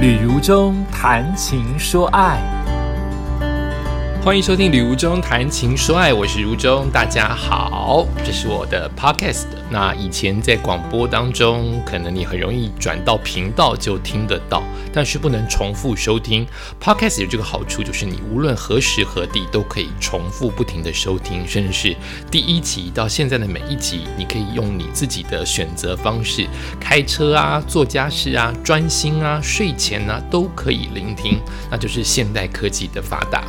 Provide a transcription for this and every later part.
旅途中谈情说爱，欢迎收听《旅如中谈情说爱》，我是如中，大家好，这是我的 podcast。那以前在广播当中，可能你很容易转到频道就听得到，但是不能重复收听。Podcast 有这个好处，就是你无论何时何地都可以重复不停的收听，甚至是第一集到现在的每一集，你可以用你自己的选择方式，开车啊、做家事啊、专心啊、睡前啊都可以聆听，那就是现代科技的发达。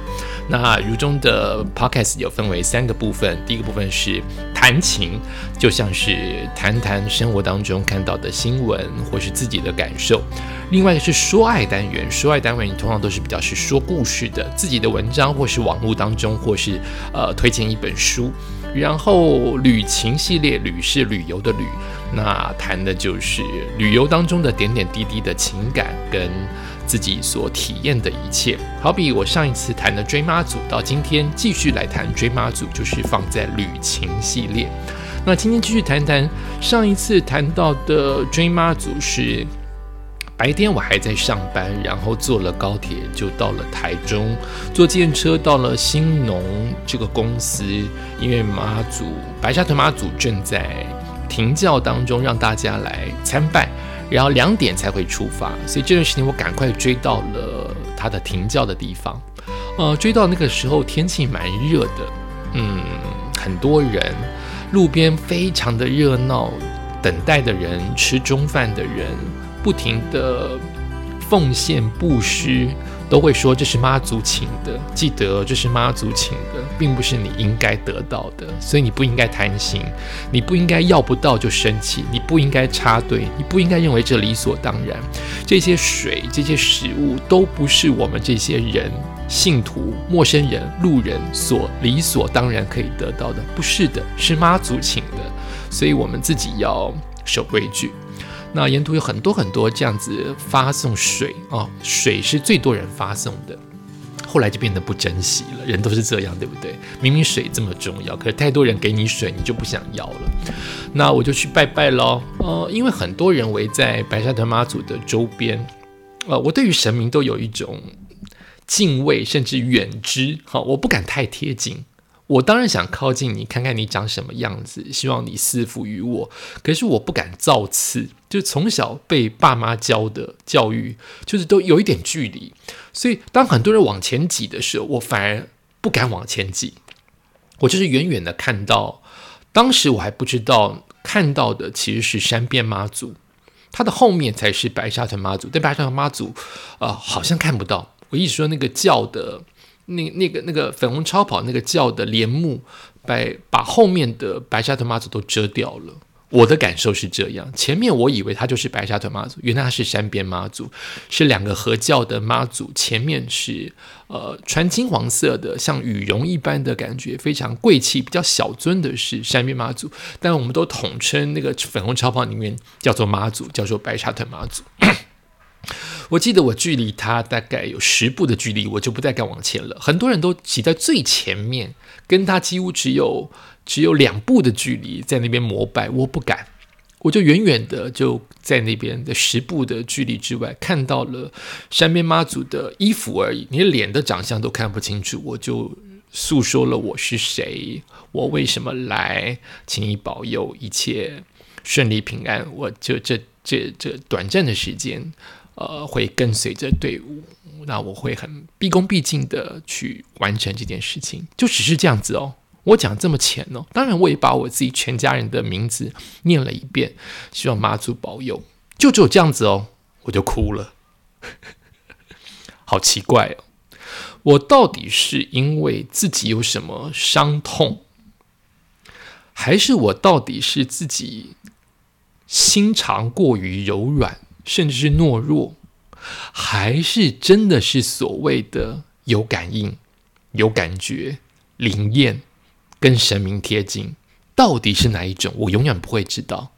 那那如中的 Podcast 有分为三个部分，第一个部分是谈情，就像是谈谈生活当中看到的新闻或是自己的感受；另外一个是说爱单元，说爱单元你通常都是比较是说故事的，自己的文章或是网络当中或是呃推荐一本书。然后旅情系列，旅是旅游的旅，那谈的就是旅游当中的点点滴滴的情感跟自己所体验的一切。好比我上一次谈的追妈祖，到今天继续来谈追妈祖，就是放在旅行系列。那今天继续谈谈上一次谈到的追妈祖是。白天我还在上班，然后坐了高铁就到了台中，坐电车到了兴农这个公司，因为妈祖白沙屯妈祖正在停教当中，让大家来参拜，然后两点才会出发，所以这段时间我赶快追到了他的停教的地方。呃，追到那个时候天气蛮热的，嗯，很多人，路边非常的热闹，等待的人，吃中饭的人。不停的奉献布施，都会说这是妈祖请的。记得这是妈祖请的，并不是你应该得到的，所以你不应该贪心，你不应该要不到就生气，你不应该插队，你不应该认为这理所当然。这些水、这些食物都不是我们这些人、信徒、陌生人、路人所理所当然可以得到的，不是的，是妈祖请的，所以我们自己要守规矩。那沿途有很多很多这样子发送水哦，水是最多人发送的，后来就变得不珍惜了。人都是这样，对不对？明明水这么重要，可是太多人给你水，你就不想要了。那我就去拜拜喽。呃，因为很多人围在白沙屯妈祖的周边，呃，我对于神明都有一种敬畏，甚至远之。好，我不敢太贴近。我当然想靠近你，看看你长什么样子，希望你赐福于我。可是我不敢造次，就从小被爸妈教的教育，就是都有一点距离。所以当很多人往前挤的时候，我反而不敢往前挤。我就是远远的看到，当时我还不知道看到的其实是山边妈祖，它的后面才是白沙屯妈祖。但白沙屯妈祖，呃，好像看不到。我一直说那个叫的。那那个那个粉红超跑那个轿的帘幕，把把后面的白沙屯妈祖都遮掉了。我的感受是这样，前面我以为它就是白沙屯妈祖，原来它是山边妈祖，是两个合轿的妈祖。前面是呃穿金黄色的，像羽绒一般的感觉，非常贵气、比较小尊的是山边妈祖。但我们都统称那个粉红超跑里面叫做妈祖，叫做白沙屯妈祖。我记得我距离他大概有十步的距离，我就不再敢往前了。很多人都挤在最前面，跟他几乎只有只有两步的距离，在那边膜拜，我不敢，我就远远的就在那边的十步的距离之外，看到了山边妈祖的衣服而已，连脸的长相都看不清楚，我就诉说了我是谁，我为什么来，请你保佑一切顺利平安。我就这这这短暂的时间。呃，会跟随着队伍，那我会很毕恭毕敬的去完成这件事情，就只是这样子哦。我讲这么浅哦，当然我也把我自己全家人的名字念了一遍，希望妈祖保佑，就只有这样子哦，我就哭了，好奇怪哦，我到底是因为自己有什么伤痛，还是我到底是自己心肠过于柔软？甚至是懦弱，还是真的是所谓的有感应、有感觉、灵验，跟神明贴近，到底是哪一种？我永远不会知道。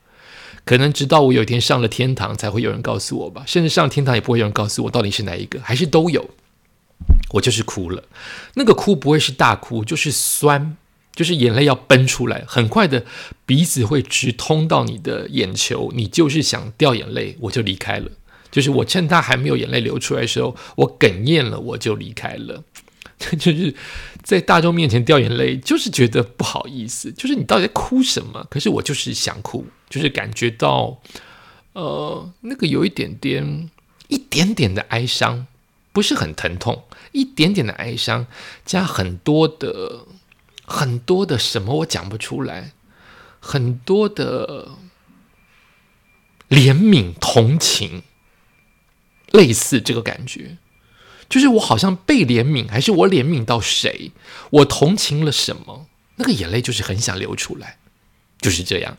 可能直到我有一天上了天堂，才会有人告诉我吧。甚至上天堂也不会有人告诉我到底是哪一个，还是都有。我就是哭了，那个哭不会是大哭，就是酸。就是眼泪要奔出来，很快的鼻子会直通到你的眼球，你就是想掉眼泪，我就离开了。就是我趁他还没有眼泪流出来的时候，我哽咽了，我就离开了。就是在大众面前掉眼泪，就是觉得不好意思。就是你到底在哭什么？可是我就是想哭，就是感觉到，呃，那个有一点点、一点点的哀伤，不是很疼痛，一点点的哀伤，加很多的、很多的什么，我讲不出来，很多的怜悯、同情，类似这个感觉。就是我好像被怜悯，还是我怜悯到谁？我同情了什么？那个眼泪就是很想流出来，就是这样。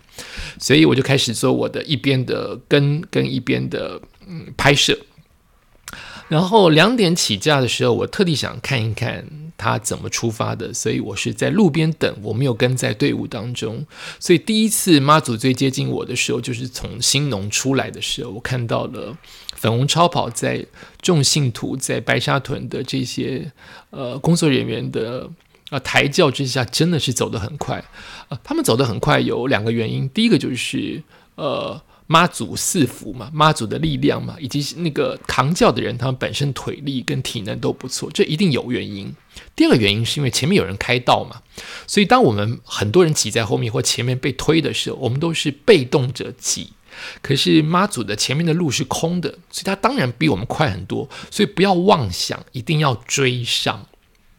所以我就开始做我的一边的跟跟一边的嗯拍摄。然后两点起驾的时候，我特地想看一看他怎么出发的，所以我是在路边等，我没有跟在队伍当中。所以第一次妈祖最接近我的时候，就是从新农出来的时候，我看到了。粉红超跑在众信徒在白沙屯的这些呃工作人员的啊抬轿之下，真的是走得很快啊。他们走得很快有两个原因，第一个就是呃妈祖四福嘛，妈祖的力量嘛，以及那个扛轿的人，他们本身腿力跟体能都不错，这一定有原因。第二个原因是因为前面有人开道嘛，所以当我们很多人挤在后面或前面被推的时候，我们都是被动者挤。可是妈祖的前面的路是空的，所以他当然比我们快很多。所以不要妄想一定要追上，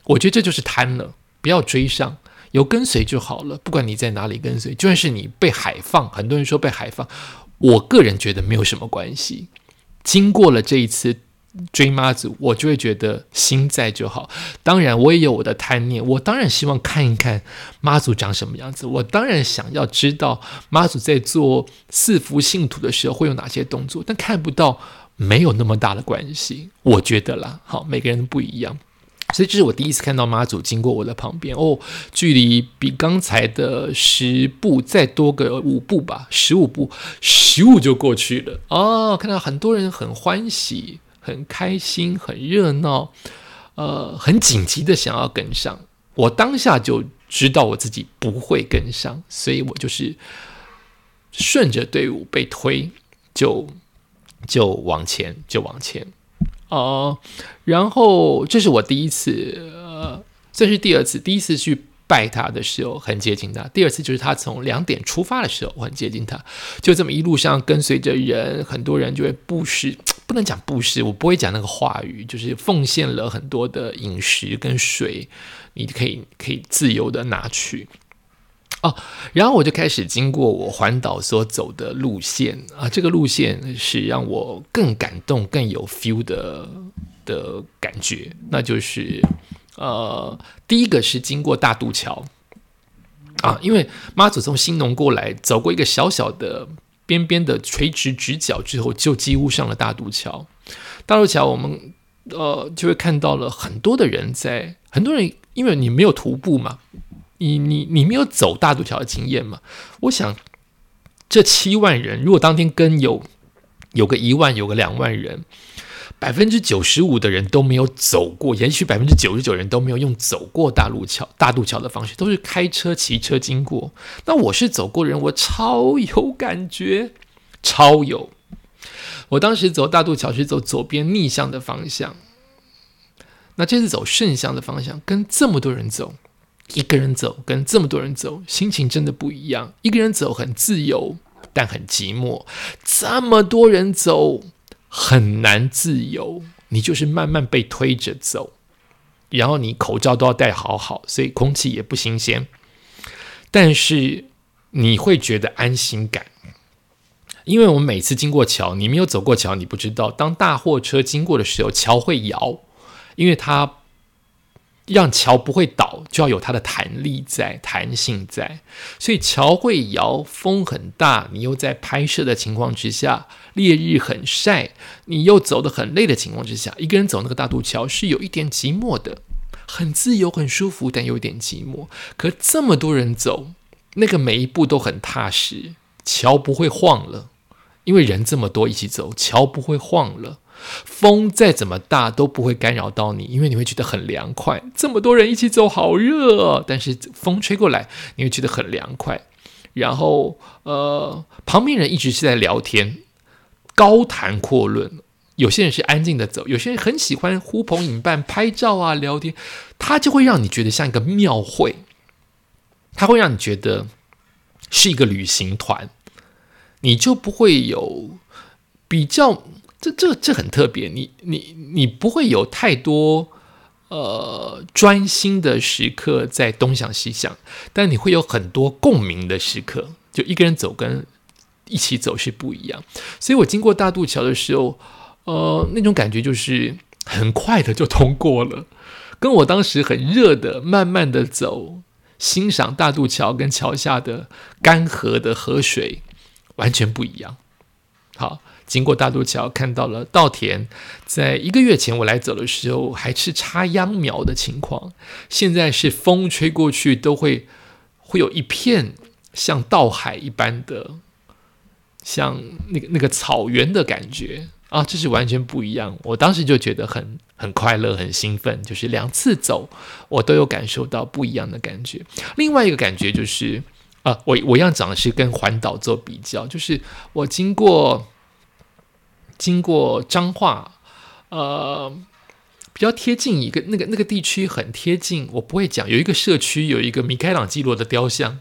我觉得这就是贪了。不要追上，有跟随就好了。不管你在哪里跟随，就算是你被海放，很多人说被海放，我个人觉得没有什么关系。经过了这一次。追妈祖，我就会觉得心在就好。当然，我也有我的贪念，我当然希望看一看妈祖长什么样子。我当然想要知道妈祖在做四福信徒的时候会有哪些动作，但看不到没有那么大的关系。我觉得啦，好，每个人不一样，所以这是我第一次看到妈祖经过我的旁边哦，距离比刚才的十步再多个五步吧，十五步，十五就过去了哦，看到很多人很欢喜。很开心，很热闹，呃，很紧急的想要跟上。我当下就知道我自己不会跟上，所以我就是顺着队伍被推，就就往前，就往前。哦，然后这是我第一次，呃，这是第二次，第一次去。拜他的时候很接近他，第二次就是他从两点出发的时候，我很接近他，就这么一路上跟随着人，很多人就会布施，不能讲布施，我不会讲那个话语，就是奉献了很多的饮食跟水，你可以可以自由的拿去哦。然后我就开始经过我环岛所走的路线啊，这个路线是让我更感动、更有 feel 的的感觉，那就是。呃，第一个是经过大渡桥啊，因为妈祖从新农过来，走过一个小小的边边的垂直直角之后，就几乎上了大渡桥。大渡桥，我们呃就会看到了很多的人在，很多人因为你没有徒步嘛，你你你没有走大渡桥的经验嘛，我想这七万人，如果当天跟有有个一万，有个两万人。百分之九十五的人都没有走过，也许百分之九十九人都没有用走过大路桥、大渡桥的方式，都是开车、骑车经过。那我是走过人，我超有感觉，超有。我当时走大渡桥是走左边逆向的方向，那这次走顺向的方向，跟这么多人走，一个人走跟这么多人走，心情真的不一样。一个人走很自由，但很寂寞；这么多人走。很难自由，你就是慢慢被推着走，然后你口罩都要戴好好，所以空气也不新鲜。但是你会觉得安心感，因为我们每次经过桥，你没有走过桥，你不知道，当大货车经过的时候，桥会摇，因为它。让桥不会倒，就要有它的弹力在、弹性在，所以桥会摇，风很大，你又在拍摄的情况之下，烈日很晒，你又走得很累的情况之下，一个人走那个大渡桥是有一点寂寞的，很自由、很舒服，但有点寂寞。可这么多人走，那个每一步都很踏实，桥不会晃了，因为人这么多一起走，桥不会晃了。风再怎么大都不会干扰到你，因为你会觉得很凉快。这么多人一起走，好热，但是风吹过来，你会觉得很凉快。然后，呃，旁边人一直是在聊天，高谈阔论。有些人是安静的走，有些人很喜欢呼朋引伴、拍照啊、聊天，它就会让你觉得像一个庙会，它会让你觉得是一个旅行团，你就不会有比较，这这这很特别，你你你不会有太多呃专心的时刻在东想西想，但你会有很多共鸣的时刻，就一个人走跟一起走是不一样，所以我经过大渡桥的时候。呃，那种感觉就是很快的就通过了，跟我当时很热的慢慢的走，欣赏大渡桥跟桥下的干涸的河水完全不一样。好，经过大渡桥，看到了稻田，在一个月前我来走的时候还是插秧苗的情况，现在是风吹过去都会会有一片像稻海一般的，像那个那个草原的感觉。啊，这是完全不一样。我当时就觉得很很快乐，很兴奋。就是两次走，我都有感受到不一样的感觉。另外一个感觉就是，啊，我我要讲的是跟环岛做比较，就是我经过经过彰化，呃，比较贴近一个那个那个地区很贴近。我不会讲，有一个社区有一个米开朗基罗的雕像，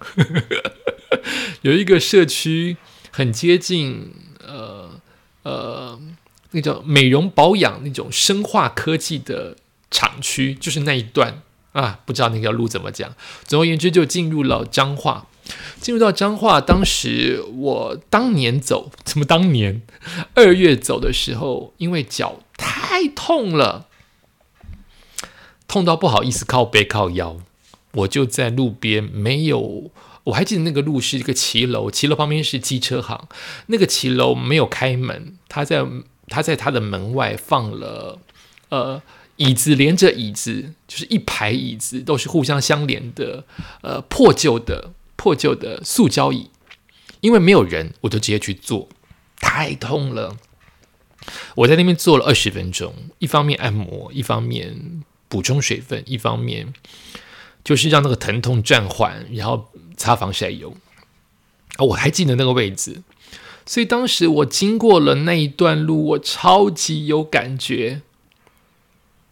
有一个社区很接近，呃呃。那叫美容保养那种生化科技的厂区，就是那一段啊，不知道那条路怎么讲。总而言之，就进入了彰化。进入到彰化，当时我当年走，怎么当年二月走的时候，因为脚太痛了，痛到不好意思靠背靠腰，我就在路边没有。我还记得那个路是一个骑楼，骑楼旁边是机车行，那个骑楼没有开门，他在。他在他的门外放了，呃，椅子连着椅子，就是一排椅子都是互相相连的，呃，破旧的破旧的塑胶椅。因为没有人，我就直接去坐，太痛了。我在那边坐了二十分钟，一方面按摩，一方面补充水分，一方面就是让那个疼痛暂缓，然后擦防晒油。啊，我还记得那个位置。所以当时我经过了那一段路，我超级有感觉，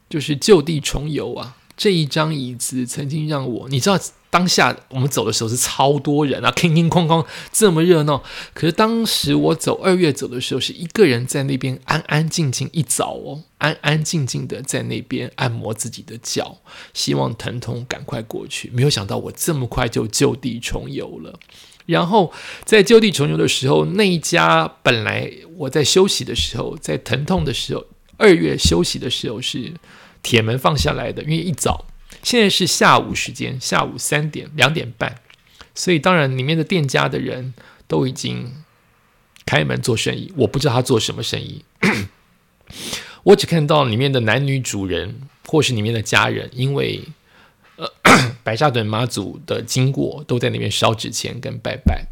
就是就地重游啊！这一张椅子曾经让我，你知道，当下我们走的时候是超多人啊，哐哐哐哐这么热闹。可是当时我走二月走的时候，是一个人在那边安安静静一早哦，安安静静的在那边按摩自己的脚，希望疼痛赶快过去。没有想到我这么快就就地重游了。然后在就地重游的时候，那一家本来我在休息的时候，在疼痛的时候，二月休息的时候是铁门放下来的，因为一早，现在是下午时间，下午三点两点半，所以当然里面的店家的人都已经开门做生意，我不知道他做什么生意，我只看到里面的男女主人或是里面的家人，因为呃。白沙屯妈祖的经过都在那边烧纸钱跟拜拜。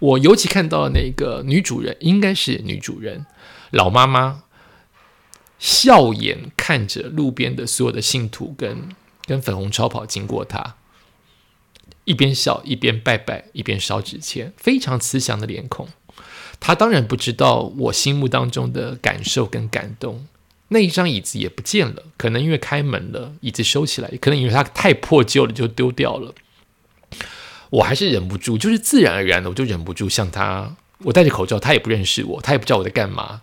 我尤其看到那个女主人，应该是女主人，老妈妈，笑眼看着路边的所有的信徒跟跟粉红超跑经过他，一边笑一边拜拜一边烧纸钱，非常慈祥的脸孔。他当然不知道我心目当中的感受跟感动。那一张椅子也不见了，可能因为开门了，椅子收起来；可能因为它太破旧了，就丢掉了。我还是忍不住，就是自然而然的，我就忍不住向他。我戴着口罩，他也不认识我，他也不知道我在干嘛。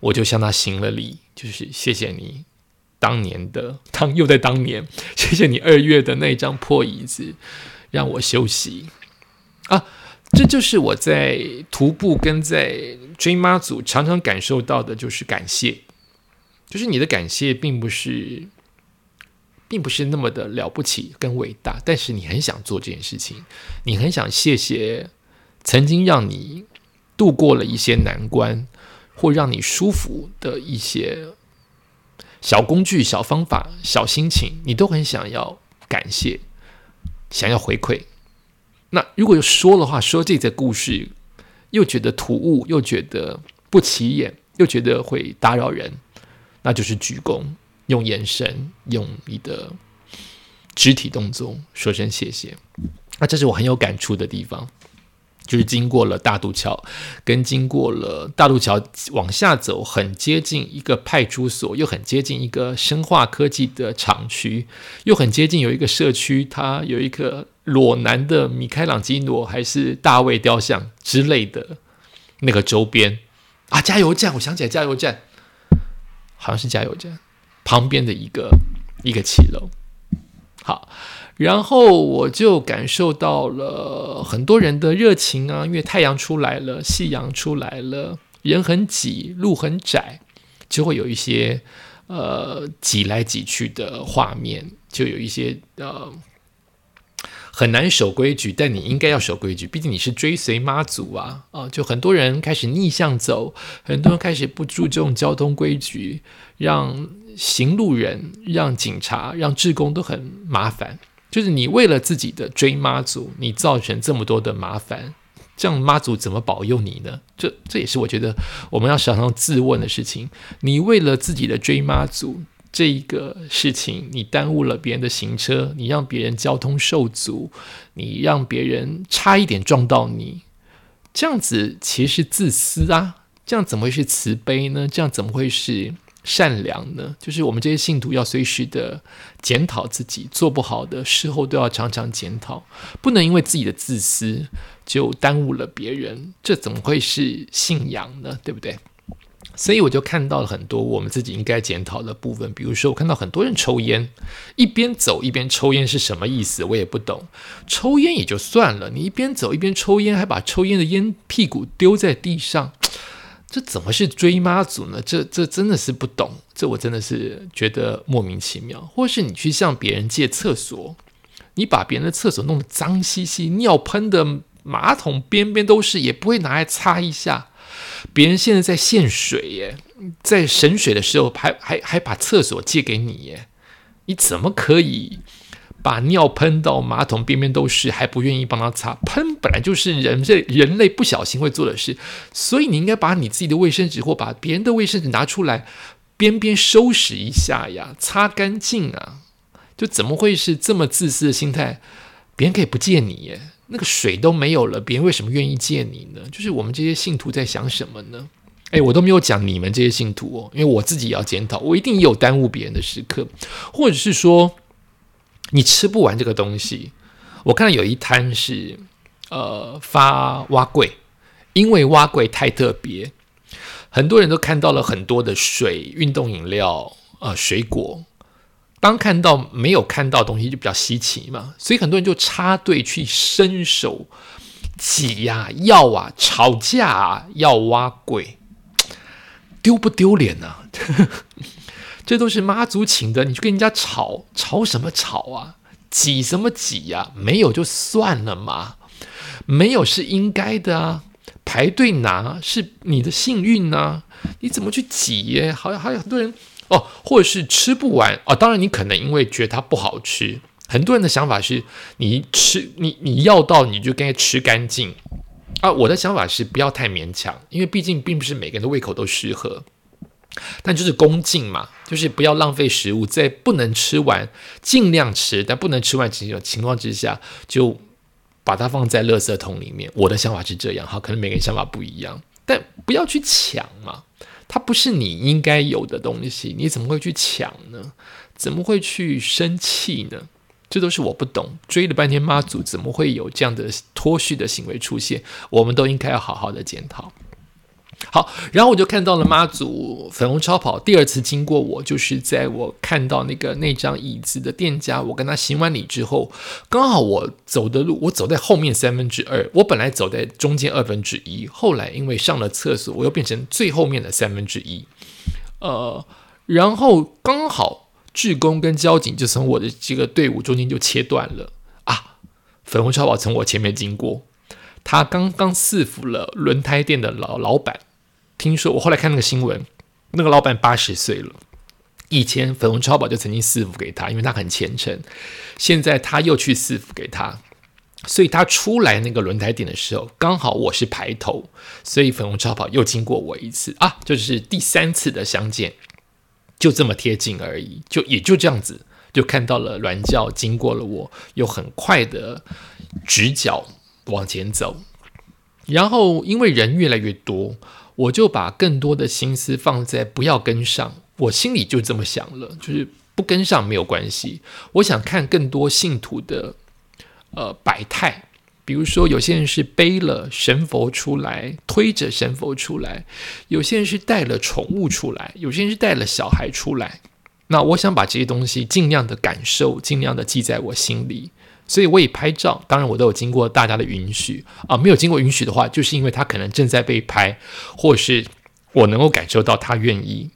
我就向他行了礼，就是谢谢你当年的当又在当年，谢谢你二月的那张破椅子让我休息啊！这就是我在徒步跟在追妈祖常常感受到的，就是感谢。就是你的感谢并不是，并不是那么的了不起跟伟大，但是你很想做这件事情，你很想谢谢曾经让你度过了一些难关，或让你舒服的一些小工具、小方法、小心情，你都很想要感谢，想要回馈。那如果说的话，说这则故事，又觉得突兀，又觉得不起眼，又觉得会打扰人。那就是鞠躬，用眼神，用你的肢体动作说声谢谢。那这是我很有感触的地方。就是经过了大渡桥，跟经过了大渡桥往下走，很接近一个派出所，又很接近一个生化科技的厂区，又很接近有一个社区，它有一个裸男的米开朗基罗还是大卫雕像之类的那个周边啊，加油站，我想起来加油站，好像是加油站旁边的一个一个骑楼，好。然后我就感受到了很多人的热情啊，因为太阳出来了，夕阳出来了，人很挤，路很窄，就会有一些呃挤来挤去的画面，就有一些呃很难守规矩，但你应该要守规矩，毕竟你是追随妈祖啊啊！就很多人开始逆向走，很多人开始不注重交通规矩，让行路人、让警察、让志工都很麻烦。就是你为了自己的追妈祖，你造成这么多的麻烦，这样妈祖怎么保佑你呢？这这也是我觉得我们要常常自问的事情。你为了自己的追妈祖这一个事情，你耽误了别人的行车，你让别人交通受阻，你让别人差一点撞到你，这样子其实是自私啊！这样怎么会是慈悲呢？这样怎么会是？善良呢，就是我们这些信徒要随时的检讨自己做不好的，事后都要常常检讨，不能因为自己的自私就耽误了别人，这怎么会是信仰呢？对不对？所以我就看到了很多我们自己应该检讨的部分，比如说我看到很多人抽烟，一边走一边抽烟是什么意思？我也不懂。抽烟也就算了，你一边走一边抽烟，还把抽烟的烟屁股丢在地上。这怎么是追妈祖呢？这这真的是不懂，这我真的是觉得莫名其妙。或是你去向别人借厕所，你把别人的厕所弄得脏兮兮，尿喷的马桶边边都是，也不会拿来擦一下。别人现在在限水耶，在省水的时候，还还还把厕所借给你耶，你怎么可以？把尿喷到马桶边边都是，还不愿意帮他擦。喷本来就是人类人类不小心会做的事，所以你应该把你自己的卫生纸或把别人的卫生纸拿出来，边边收拾一下呀，擦干净啊。就怎么会是这么自私的心态？别人可以不借你耶，那个水都没有了，别人为什么愿意借你呢？就是我们这些信徒在想什么呢？诶，我都没有讲你们这些信徒哦，因为我自己也要检讨，我一定也有耽误别人的时刻，或者是说。你吃不完这个东西，我看到有一摊是，呃，发蛙柜，因为蛙柜太特别，很多人都看到了很多的水、运动饮料、呃，水果。当看到没有看到东西就比较稀奇嘛，所以很多人就插队去伸手挤呀、要啊、吵架啊，要蛙柜，丢不丢脸呢？这都是妈祖请的，你去跟人家吵吵什么吵啊？挤什么挤呀？没有就算了嘛，没有是应该的啊。排队拿是你的幸运呢，你怎么去挤耶？好像还有很多人哦，或者是吃不完哦。当然你可能因为觉得它不好吃，很多人的想法是你吃你你要到你就该吃干净啊。我的想法是不要太勉强，因为毕竟并不是每个人的胃口都适合。但就是恭敬嘛，就是不要浪费食物，在不能吃完尽量吃，但不能吃完情情况之下，就把它放在垃圾桶里面。我的想法是这样，哈，可能每个人想法不一样，但不要去抢嘛，它不是你应该有的东西，你怎么会去抢呢？怎么会去生气呢？这都是我不懂，追了半天妈祖，怎么会有这样的脱序的行为出现？我们都应该要好好的检讨。好，然后我就看到了妈祖粉红超跑第二次经过我，就是在我看到那个那张椅子的店家，我跟他行完礼之后，刚好我走的路，我走在后面三分之二，我本来走在中间二分之一，后来因为上了厕所，我又变成最后面的三分之一，呃，然后刚好志工跟交警就从我的这个队伍中间就切断了啊，粉红超跑从我前面经过，他刚刚赐福了轮胎店的老老板。听说我后来看那个新闻，那个老板八十岁了，以前粉红超跑就曾经赐福给他，因为他很虔诚。现在他又去赐福给他，所以他出来那个轮胎点的时候，刚好我是排头，所以粉红超跑又经过我一次啊，就是第三次的相见，就这么贴近而已，就也就这样子，就看到了软教经过了我，又很快的直角往前走。然后因为人越来越多，我就把更多的心思放在不要跟上。我心里就这么想了，就是不跟上没有关系。我想看更多信徒的呃百态，比如说有些人是背了神佛出来，推着神佛出来；有些人是带了宠物出来；有些人是带了小孩出来。那我想把这些东西尽量的感受，尽量的记在我心里。所以我也拍照，当然我都有经过大家的允许啊。没有经过允许的话，就是因为他可能正在被拍，或是我能够感受到他愿意。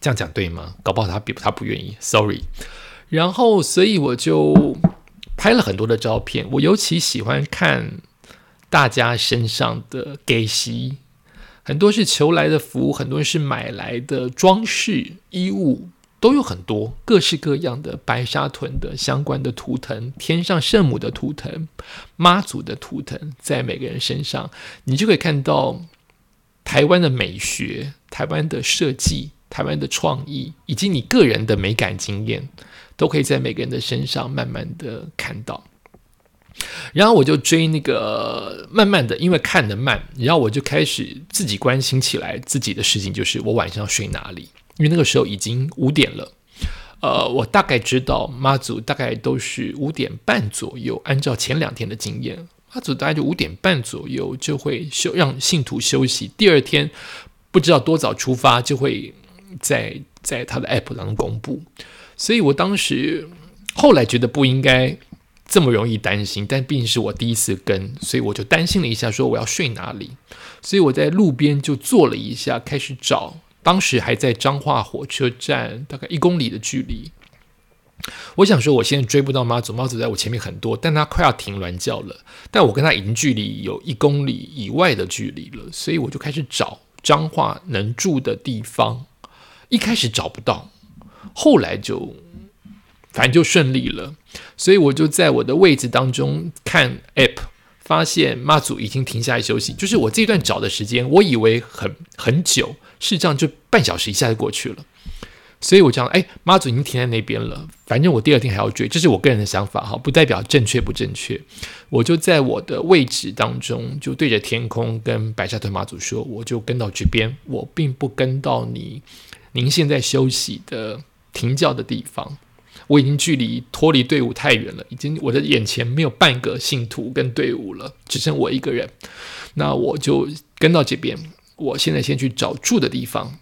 这样讲对吗？搞不好他比他不愿意，sorry。然后，所以我就拍了很多的照片。我尤其喜欢看大家身上的给席，很多是求来的福，很多是买来的装饰衣物。都有很多各式各样的白沙屯的相关的图腾，天上圣母的图腾，妈祖的图腾，在每个人身上，你就可以看到台湾的美学、台湾的设计、台湾的创意，以及你个人的美感经验，都可以在每个人的身上慢慢的看到。然后我就追那个，慢慢的，因为看得慢，然后我就开始自己关心起来自己的事情，就是我晚上睡哪里。因为那个时候已经五点了，呃，我大概知道妈祖大概都是五点半左右，按照前两天的经验，妈祖大概就五点半左右就会休让信徒休息，第二天不知道多早出发，就会在在他的 app 当中公布。所以我当时后来觉得不应该这么容易担心，但毕竟是我第一次跟，所以我就担心了一下，说我要睡哪里，所以我在路边就坐了一下，开始找。当时还在彰化火车站，大概一公里的距离。我想说，我现在追不到妈祖，妈祖在我前面很多，但他快要停銮轿了。但我跟他已经距离有一公里以外的距离了，所以我就开始找彰化能住的地方。一开始找不到，后来就反正就顺利了。所以我就在我的位置当中看 app，发现妈祖已经停下来休息。就是我这段找的时间，我以为很很久。是这样，就半小时一下就过去了，所以我讲，哎，妈祖已经停在那边了，反正我第二天还要追，这是我个人的想法哈，不代表正确不正确。我就在我的位置当中，就对着天空跟白沙屯妈祖说，我就跟到这边，我并不跟到你您现在休息的停教的地方，我已经距离脱离队伍太远了，已经我的眼前没有半个信徒跟队伍了，只剩我一个人，那我就跟到这边。我现在先去找住的地方，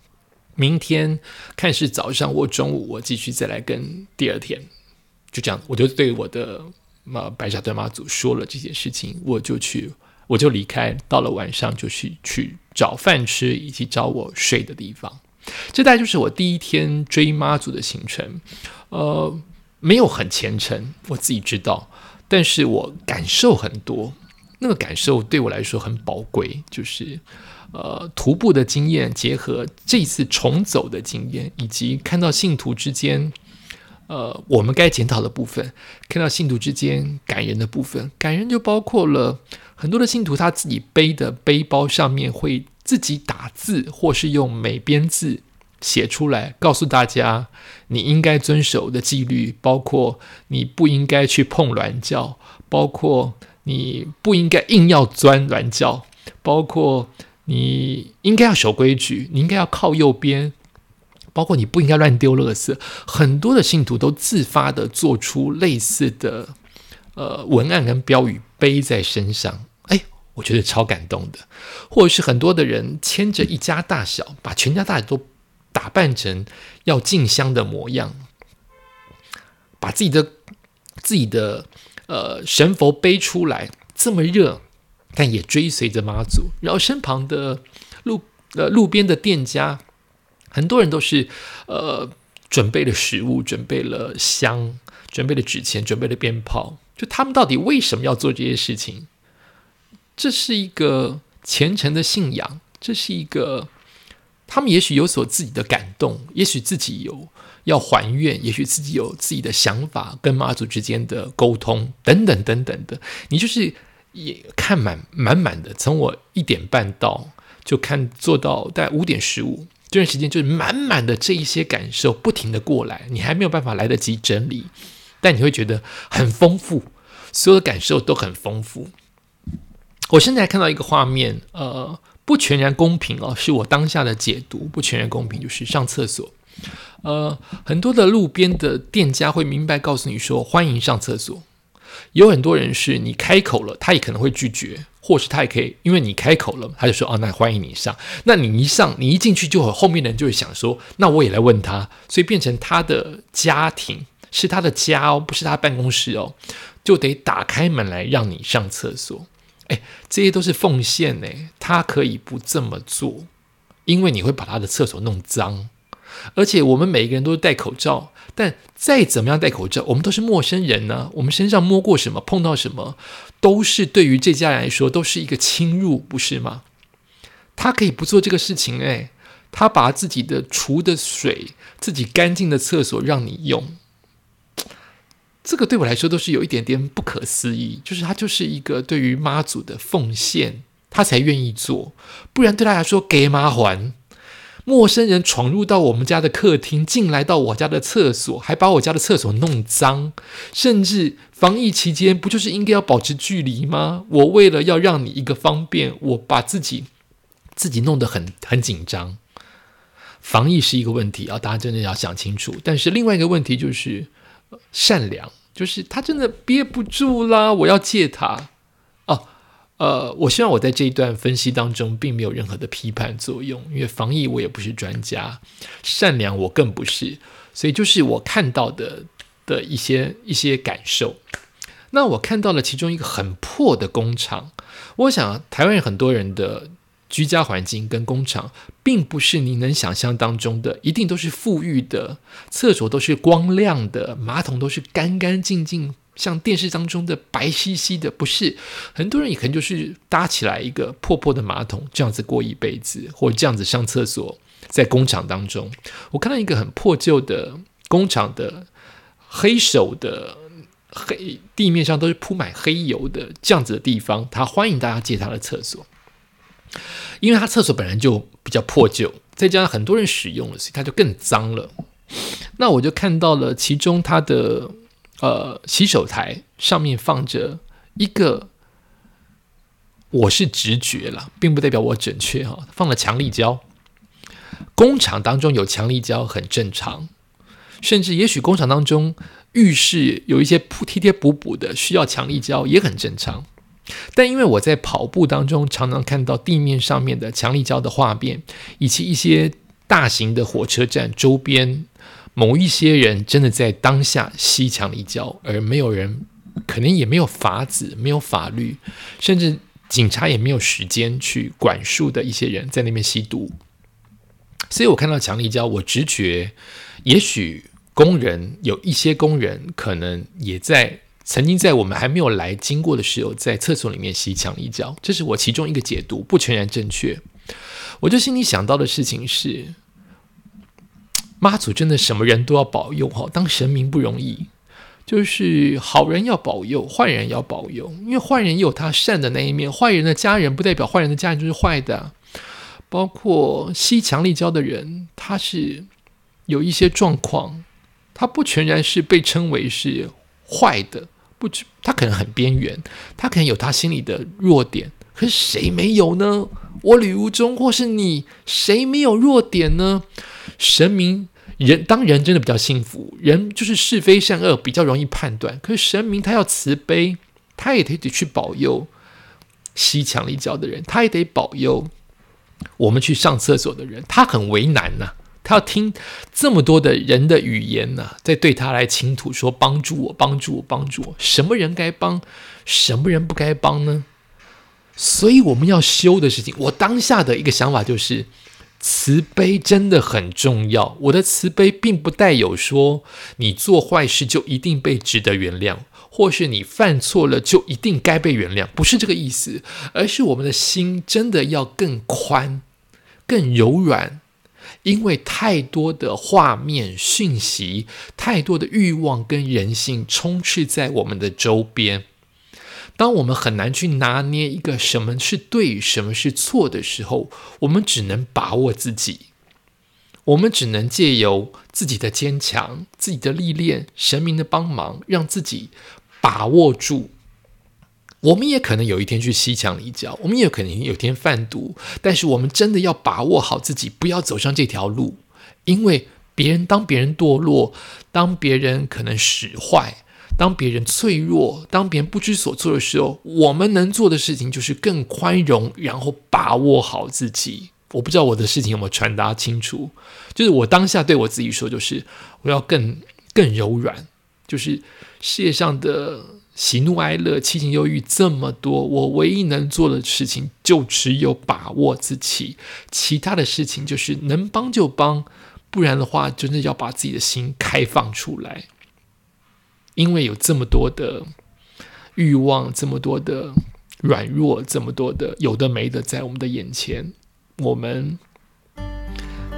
明天看是早上或中午，我继续再来跟第二天，就这样，我就对我的嘛白沙屯妈祖说了这件事情，我就去，我就离开，到了晚上就去去找饭吃，以及找我睡的地方。这大概就是我第一天追妈祖的行程，呃，没有很虔诚，我自己知道，但是我感受很多，那个感受对我来说很宝贵，就是。呃，徒步的经验结合这次重走的经验，以及看到信徒之间，呃，我们该检讨的部分，看到信徒之间感人的部分，感人就包括了很多的信徒他自己背的背包上面会自己打字，或是用美编字写出来，告诉大家你应该遵守的纪律，包括你不应该去碰软教，包括你不应该硬要钻软教，包括。你应该要守规矩，你应该要靠右边，包括你不应该乱丢垃圾。很多的信徒都自发的做出类似的呃文案跟标语背在身上，哎，我觉得超感动的。或者是很多的人牵着一家大小，把全家大小都打扮成要进香的模样，把自己的自己的呃神佛背出来，这么热。但也追随着妈祖，然后身旁的路呃路边的店家，很多人都是呃准备了食物，准备了香，准备了纸钱，准备了鞭炮。就他们到底为什么要做这些事情？这是一个虔诚的信仰，这是一个他们也许有所自己的感动，也许自己有要还愿，也许自己有自己的想法，跟妈祖之间的沟通等等等等的。你就是。也看满满满的，从我一点半到就看做到大概五点十五这段时间，就是满满的这一些感受不停的过来，你还没有办法来得及整理，但你会觉得很丰富，所有的感受都很丰富。我现在看到一个画面，呃，不全然公平哦，是我当下的解读，不全然公平，就是上厕所。呃，很多的路边的店家会明白告诉你说欢迎上厕所，有很多人是你开口了，他也可能会拒绝，或是他也可以因为你开口了，他就说哦，那欢迎你上。那你一上，你一进去就后面的人就会想说，那我也来问他，所以变成他的家庭是他的家哦，不是他办公室哦，就得打开门来让你上厕所。哎，这些都是奉献呢，他可以不这么做，因为你会把他的厕所弄脏。而且我们每一个人都是戴口罩，但再怎么样戴口罩，我们都是陌生人呢。我们身上摸过什么，碰到什么，都是对于这家人来说都是一个侵入，不是吗？他可以不做这个事情，诶，他把自己的厨的水、自己干净的厕所让你用，这个对我来说都是有一点点不可思议。就是他就是一个对于妈祖的奉献，他才愿意做，不然对他来说给妈还。陌生人闯入到我们家的客厅，进来到我家的厕所，还把我家的厕所弄脏，甚至防疫期间不就是应该要保持距离吗？我为了要让你一个方便，我把自己自己弄得很很紧张。防疫是一个问题啊，大家真的要想清楚。但是另外一个问题就是善良，就是他真的憋不住啦，我要借他。呃，我希望我在这一段分析当中，并没有任何的批判作用，因为防疫我也不是专家，善良我更不是，所以就是我看到的的一些一些感受。那我看到了其中一个很破的工厂，我想台湾很多人的居家环境跟工厂，并不是你能想象当中的，一定都是富裕的，厕所都是光亮的，马桶都是干干净净。像电视当中的白兮兮的，不是很多人也可能就是搭起来一个破破的马桶，这样子过一辈子，或这样子上厕所。在工厂当中，我看到一个很破旧的工厂的黑手的黑地面上都是铺满黑油的这样子的地方，他欢迎大家借他的厕所，因为他厕所本来就比较破旧，再加上很多人使用了，所以他就更脏了。那我就看到了其中他的。呃，洗手台上面放着一个，我是直觉了，并不代表我准确哈。放了强力胶，工厂当中有强力胶很正常，甚至也许工厂当中浴室有一些铺贴贴补补的需要强力胶也很正常。但因为我在跑步当中常常看到地面上面的强力胶的画面，以及一些大型的火车站周边。某一些人真的在当下吸强力胶，而没有人，可能也没有法子，没有法律，甚至警察也没有时间去管束的一些人在那边吸毒。所以我看到强力胶，我直觉，也许工人有一些工人可能也在曾经在我们还没有来经过的时候，在厕所里面吸强力胶，这是我其中一个解读，不全然正确。我就心里想到的事情是。妈祖真的什么人都要保佑哈，当神明不容易，就是好人要保佑，坏人要保佑，因为坏人也有他善的那一面，坏人的家人不代表坏人的家人就是坏的，包括吸强力胶的人，他是有一些状况，他不全然是被称为是坏的，不，他可能很边缘，他可能有他心里的弱点，可是谁没有呢？我吕无中或是你，谁没有弱点呢？神明。人当人真的比较幸福，人就是是非善恶比较容易判断。可是神明他要慈悲，他也得得去保佑吸强力胶的人，他也得保佑我们去上厕所的人。他很为难呐，他要听这么多的人的语言呢，在对他来倾吐说帮助我，帮助我，帮助我。什么人该帮，什么人不该帮呢？所以我们要修的事情，我当下的一个想法就是。慈悲真的很重要。我的慈悲并不带有说你做坏事就一定被值得原谅，或是你犯错了就一定该被原谅，不是这个意思，而是我们的心真的要更宽、更柔软，因为太多的画面讯息、太多的欲望跟人性充斥在我们的周边。当我们很难去拿捏一个什么是对，什么是错的时候，我们只能把握自己，我们只能借由自己的坚强、自己的历练、神明的帮忙，让自己把握住。我们也可能有一天去西墙里脚，我们也可能有一天贩毒，但是我们真的要把握好自己，不要走上这条路，因为别人当别人堕落，当别人可能使坏，当别人脆弱，当别人不知所措的时候，我们能做的事情就是更宽容，然后把握好自己。我不知道我的事情有没有传达清楚，就是我当下对我自己说，就是我要更更柔软，就是世界上的。喜怒哀乐、七情忧郁这么多，我唯一能做的事情就只有把握自己，其他的事情就是能帮就帮，不然的话，真的要把自己的心开放出来。因为有这么多的欲望，这么多的软弱，这么多的有的没的在我们的眼前，我们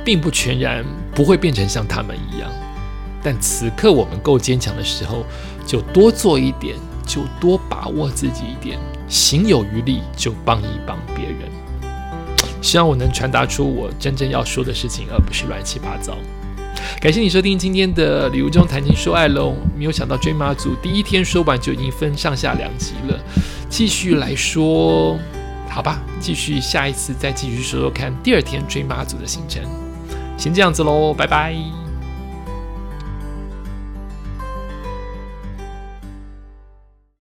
并不全然不会变成像他们一样，但此刻我们够坚强的时候。就多做一点，就多把握自己一点，行有余力就帮一帮别人。希望我能传达出我真正要说的事情，而不是乱七八糟。感谢你收听今天的礼物中谈情说爱喽！没有想到追马组第一天说完就已经分上下两集了，继续来说，好吧，继续下一次再继续说说看第二天追马组的行程。先这样子喽，拜拜。